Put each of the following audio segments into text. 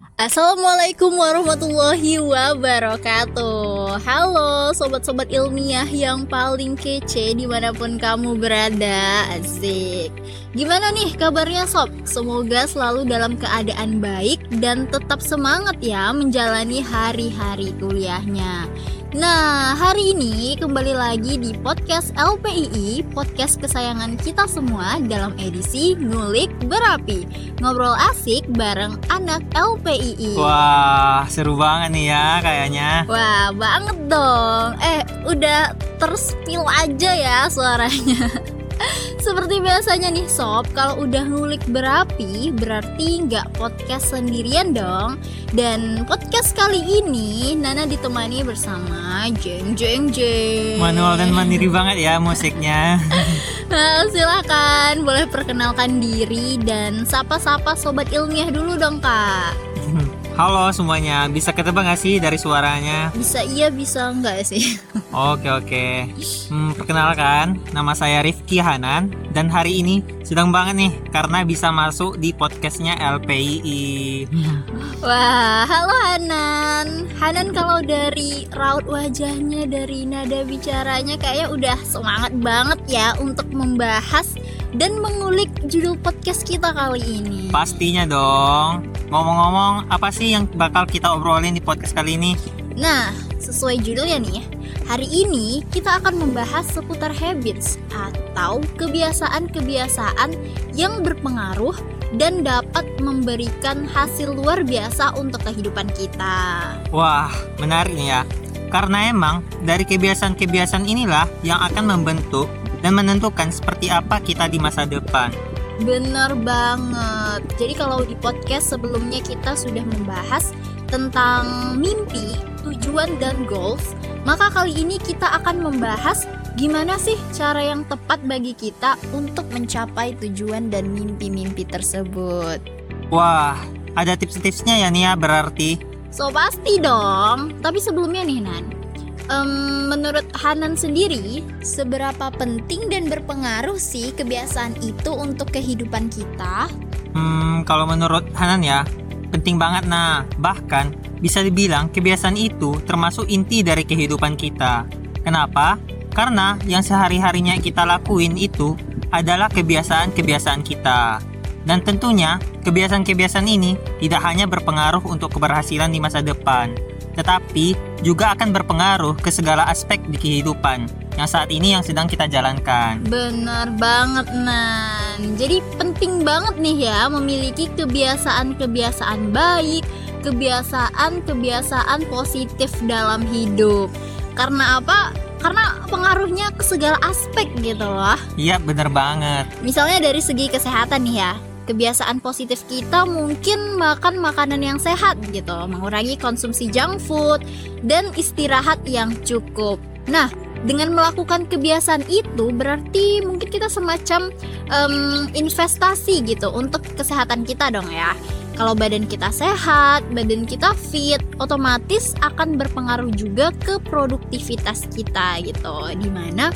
Assalamualaikum warahmatullahi wabarakatuh. Halo sobat-sobat ilmiah yang paling kece di mana pun kamu berada. Asik. Gimana nih kabarnya sob? Semoga selalu dalam keadaan baik dan tetap semangat ya menjalani hari-hari kuliahnya Nah, hari ini kembali lagi di podcast LPII, podcast kesayangan kita semua dalam edisi Ngulik Berapi. Ngobrol asik bareng anak LPII. Wah, seru banget nih ya kayaknya. Wah, banget dong. Eh, udah terspil aja ya suaranya. Seperti biasanya nih sob, kalau udah ngulik berapi berarti nggak podcast sendirian dong. Dan podcast kali ini Nana ditemani bersama Jeng Jeng Jeng. Manual dan mandiri banget ya musiknya. Nah, silakan boleh perkenalkan diri dan sapa-sapa sobat ilmiah dulu dong kak. Halo semuanya, bisa ketebak gak sih dari suaranya? Bisa iya bisa enggak sih? Oke oke. Hmm, perkenalkan, nama saya Rifki Hanan dan hari ini sedang banget nih karena bisa masuk di podcastnya LPII. Wah, halo Hanan. Hanan kalau dari raut wajahnya, dari nada bicaranya kayaknya udah semangat banget ya untuk membahas dan mengulik judul podcast kita kali ini. Pastinya dong. Ngomong-ngomong, apa sih yang bakal kita obrolin di podcast kali ini? Nah, sesuai judulnya nih, hari ini kita akan membahas seputar habits atau kebiasaan-kebiasaan yang berpengaruh dan dapat memberikan hasil luar biasa untuk kehidupan kita. Wah, menarik nih ya. Karena emang dari kebiasaan-kebiasaan inilah yang akan membentuk dan menentukan seperti apa kita di masa depan. Bener banget. Jadi kalau di podcast sebelumnya kita sudah membahas tentang mimpi, tujuan dan goals, maka kali ini kita akan membahas gimana sih cara yang tepat bagi kita untuk mencapai tujuan dan mimpi-mimpi tersebut. Wah, ada tips-tipsnya ya Nia berarti. So pasti dong. Tapi sebelumnya nih Nan, em, menurut Hanan sendiri, seberapa penting dan berpengaruh sih kebiasaan itu untuk kehidupan kita? Hmm, kalau menurut Hanan ya, penting banget nah. Bahkan bisa dibilang kebiasaan itu termasuk inti dari kehidupan kita. Kenapa? Karena yang sehari-harinya kita lakuin itu adalah kebiasaan-kebiasaan kita. Dan tentunya, kebiasaan-kebiasaan ini tidak hanya berpengaruh untuk keberhasilan di masa depan, tetapi juga akan berpengaruh ke segala aspek di kehidupan yang saat ini yang sedang kita jalankan. Bener banget Nan Jadi penting banget nih ya memiliki kebiasaan-kebiasaan baik Kebiasaan-kebiasaan positif dalam hidup Karena apa? Karena pengaruhnya ke segala aspek gitu loh Iya, bener banget. Misalnya dari segi kesehatan nih ya Kebiasaan positif kita mungkin makan makanan yang sehat gitu Mengurangi konsumsi junk food Dan istirahat yang cukup Nah, dengan melakukan kebiasaan itu berarti mungkin kita semacam em, investasi gitu untuk kesehatan kita dong ya. Kalau badan kita sehat, badan kita fit, otomatis akan berpengaruh juga ke produktivitas kita gitu. Di mana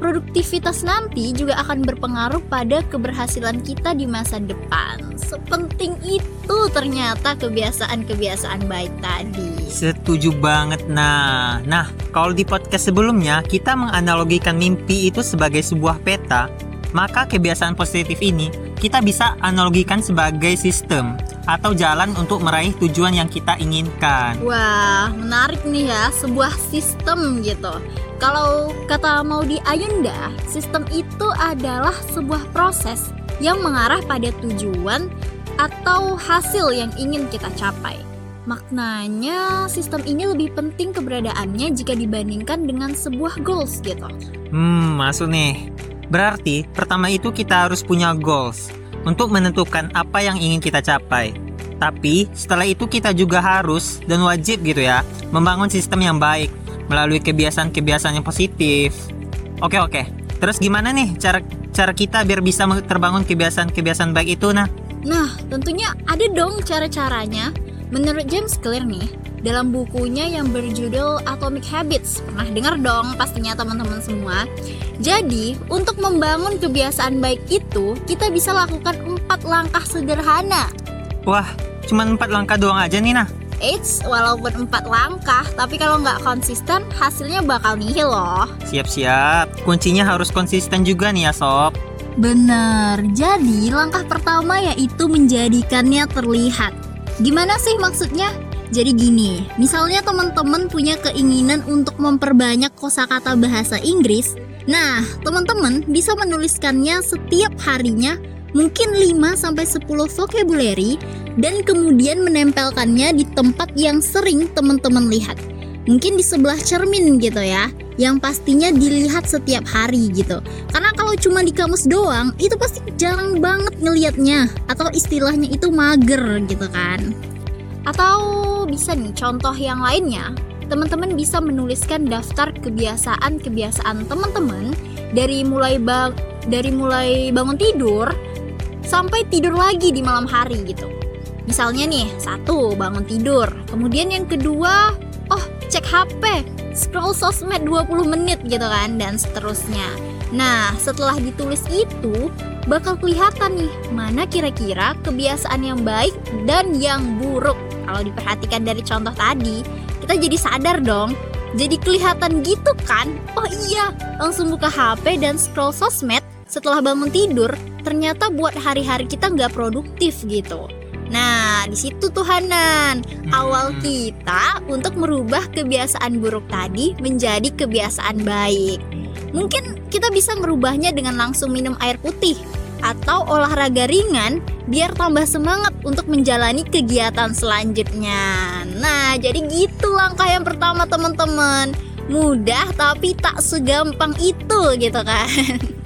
produktivitas nanti juga akan berpengaruh pada keberhasilan kita di masa depan. Sepenting itu ternyata kebiasaan-kebiasaan baik tadi. Setuju banget nah. Nah, kalau di podcast sebelumnya kita menganalogikan mimpi itu sebagai sebuah peta, maka kebiasaan positif ini kita bisa analogikan sebagai sistem atau jalan untuk meraih tujuan yang kita inginkan. Wah, menarik nih ya, sebuah sistem gitu. Kalau kata Maudi Ayunda, sistem itu adalah sebuah proses yang mengarah pada tujuan atau hasil yang ingin kita capai. Maknanya, sistem ini lebih penting keberadaannya jika dibandingkan dengan sebuah goals gitu. Hmm, masuk nih. Berarti pertama itu kita harus punya goals untuk menentukan apa yang ingin kita capai. Tapi setelah itu kita juga harus dan wajib gitu ya membangun sistem yang baik melalui kebiasaan-kebiasaan yang positif. Oke oke. Terus gimana nih cara cara kita biar bisa terbangun kebiasaan-kebiasaan baik itu nah? Nah, tentunya ada dong cara-caranya. Menurut James Clear nih, dalam bukunya yang berjudul Atomic Habits, pernah dengar dong pastinya teman-teman semua. Jadi, untuk membangun kebiasaan baik itu, kita bisa lakukan empat langkah sederhana. Wah, cuma empat langkah doang aja nih nah. Eits, walaupun empat langkah, tapi kalau nggak konsisten, hasilnya bakal nihil loh. Siap-siap, kuncinya harus konsisten juga nih ya sob. Benar, jadi langkah pertama yaitu menjadikannya terlihat. Gimana sih maksudnya? Jadi gini, misalnya teman-teman punya keinginan untuk memperbanyak kosakata bahasa Inggris, nah, teman-teman bisa menuliskannya setiap harinya mungkin 5 sampai 10 vocabulary dan kemudian menempelkannya di tempat yang sering teman-teman lihat. Mungkin di sebelah cermin gitu ya, yang pastinya dilihat setiap hari gitu. Karena kalau cuma di kamus doang, itu pasti jarang banget ngelihatnya atau istilahnya itu mager gitu kan. Atau bisa nih contoh yang lainnya, teman-teman bisa menuliskan daftar kebiasaan-kebiasaan teman-teman dari mulai bang dari mulai bangun tidur sampai tidur lagi di malam hari gitu. Misalnya nih, satu bangun tidur, kemudian yang kedua, oh cek HP, scroll sosmed 20 menit gitu kan, dan seterusnya. Nah, setelah ditulis itu, bakal kelihatan nih mana kira-kira kebiasaan yang baik dan yang buruk. Kalau diperhatikan dari contoh tadi, kita jadi sadar dong. Jadi kelihatan gitu kan? Oh iya, langsung buka HP dan scroll sosmed setelah bangun tidur, ternyata buat hari-hari kita nggak produktif gitu. Nah, di situ Tuhanan awal kita untuk merubah kebiasaan buruk tadi menjadi kebiasaan baik. Mungkin kita bisa merubahnya dengan langsung minum air putih atau olahraga ringan biar tambah semangat untuk menjalani kegiatan selanjutnya. Nah, jadi gitu langkah yang pertama teman-teman. Mudah tapi tak segampang itu gitu kan.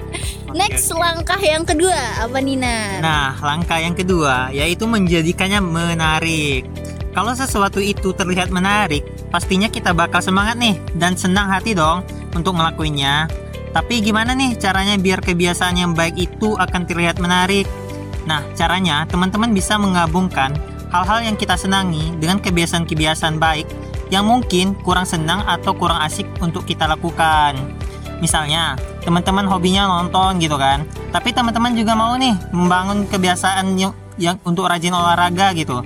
Next langkah yang kedua apa Nina? Nah, langkah yang kedua yaitu menjadikannya menarik. Kalau sesuatu itu terlihat menarik, pastinya kita bakal semangat nih dan senang hati dong untuk ngelakuinnya. Tapi gimana nih caranya biar kebiasaan yang baik itu akan terlihat menarik? Nah, caranya teman-teman bisa menggabungkan hal-hal yang kita senangi dengan kebiasaan-kebiasaan baik yang mungkin kurang senang atau kurang asik untuk kita lakukan. Misalnya, teman-teman hobinya nonton gitu kan. Tapi teman-teman juga mau nih membangun kebiasaan yang, yang untuk rajin olahraga gitu.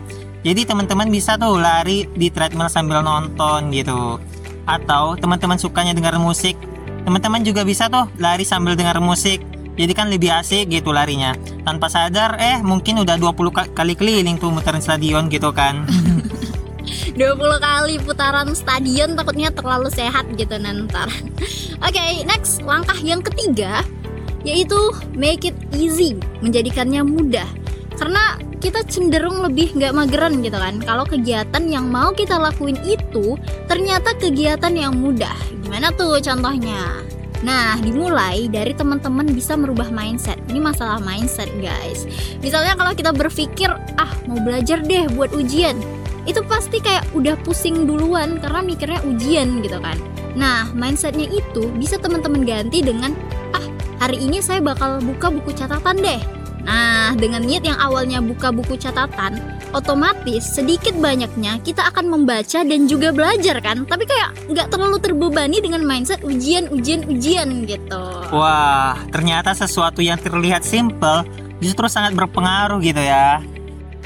Jadi teman-teman bisa tuh lari di treadmill sambil nonton gitu. Atau teman-teman sukanya dengar musik, teman-teman juga bisa tuh lari sambil dengar musik. Jadi kan lebih asik gitu larinya. Tanpa sadar eh mungkin udah 20 kali keliling tuh muterin stadion gitu kan. 20 kali putaran stadion takutnya terlalu sehat gitu nanti. Oke, okay, next langkah yang ketiga yaitu make it easy, menjadikannya mudah. Karena kita cenderung lebih nggak mageran gitu kan kalau kegiatan yang mau kita lakuin itu ternyata kegiatan yang mudah gimana tuh contohnya Nah, dimulai dari teman-teman bisa merubah mindset. Ini masalah mindset, guys. Misalnya kalau kita berpikir, "Ah, mau belajar deh buat ujian." Itu pasti kayak udah pusing duluan karena mikirnya ujian gitu kan. Nah, mindsetnya itu bisa teman-teman ganti dengan, "Ah, hari ini saya bakal buka buku catatan deh." Nah, dengan niat yang awalnya buka buku catatan, otomatis sedikit banyaknya kita akan membaca dan juga belajar kan. Tapi kayak nggak terlalu terbebani dengan mindset ujian, ujian, ujian gitu. Wah, ternyata sesuatu yang terlihat simple justru sangat berpengaruh gitu ya.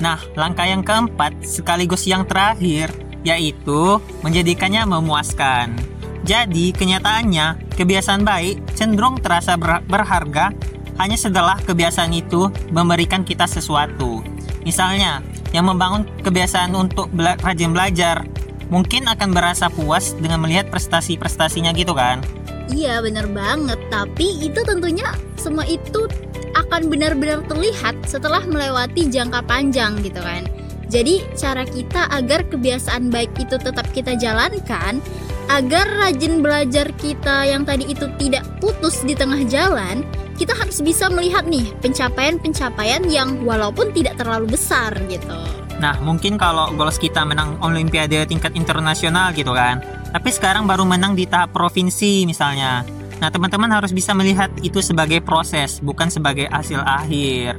Nah, langkah yang keempat sekaligus yang terakhir yaitu menjadikannya memuaskan. Jadi, kenyataannya, kebiasaan baik cenderung terasa berharga hanya setelah kebiasaan itu memberikan kita sesuatu. Misalnya, yang membangun kebiasaan untuk bela rajin belajar mungkin akan berasa puas dengan melihat prestasi-prestasinya gitu kan? Iya bener banget, tapi itu tentunya semua itu akan benar-benar terlihat setelah melewati jangka panjang gitu kan. Jadi cara kita agar kebiasaan baik itu tetap kita jalankan agar rajin belajar kita yang tadi itu tidak putus di tengah jalan, kita harus bisa melihat nih pencapaian-pencapaian yang walaupun tidak terlalu besar gitu. Nah, mungkin kalau goals kita menang olimpiade tingkat internasional gitu kan. Tapi sekarang baru menang di tahap provinsi misalnya. Nah, teman-teman harus bisa melihat itu sebagai proses, bukan sebagai hasil akhir.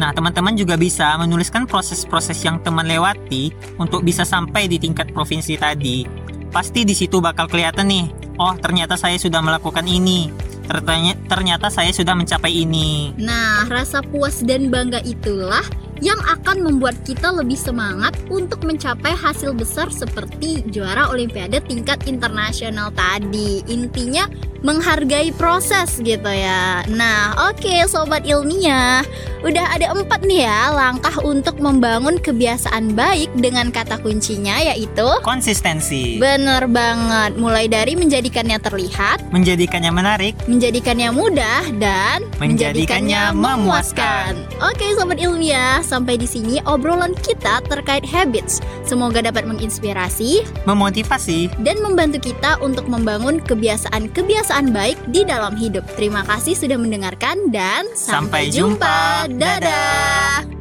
Nah, teman-teman juga bisa menuliskan proses-proses yang teman lewati untuk bisa sampai di tingkat provinsi tadi pasti di situ bakal kelihatan nih, oh ternyata saya sudah melakukan ini. Ternyata, saya sudah mencapai ini. Nah, rasa puas dan bangga itulah yang akan membuat kita lebih semangat untuk mencapai hasil besar seperti juara olimpiade tingkat internasional tadi. Intinya menghargai proses gitu ya. Nah, oke sobat ilmiah, udah ada empat nih ya langkah untuk membangun kebiasaan baik dengan kata kuncinya yaitu Konsistensi. Bener banget, mulai dari menjadikannya terlihat, menjadikannya menarik, menjadikannya mudah, dan Menjadikannya memuaskan. Oke sobat ilmiah, sampai di sini obrolan kita terkait habits. Semoga dapat menginspirasi memotivasi. dan membantu kita untuk membangun kebiasaan-kebiasaan baik di dalam hidup. Terima kasih sudah mendengarkan dan Sampai jumpa. Dadah.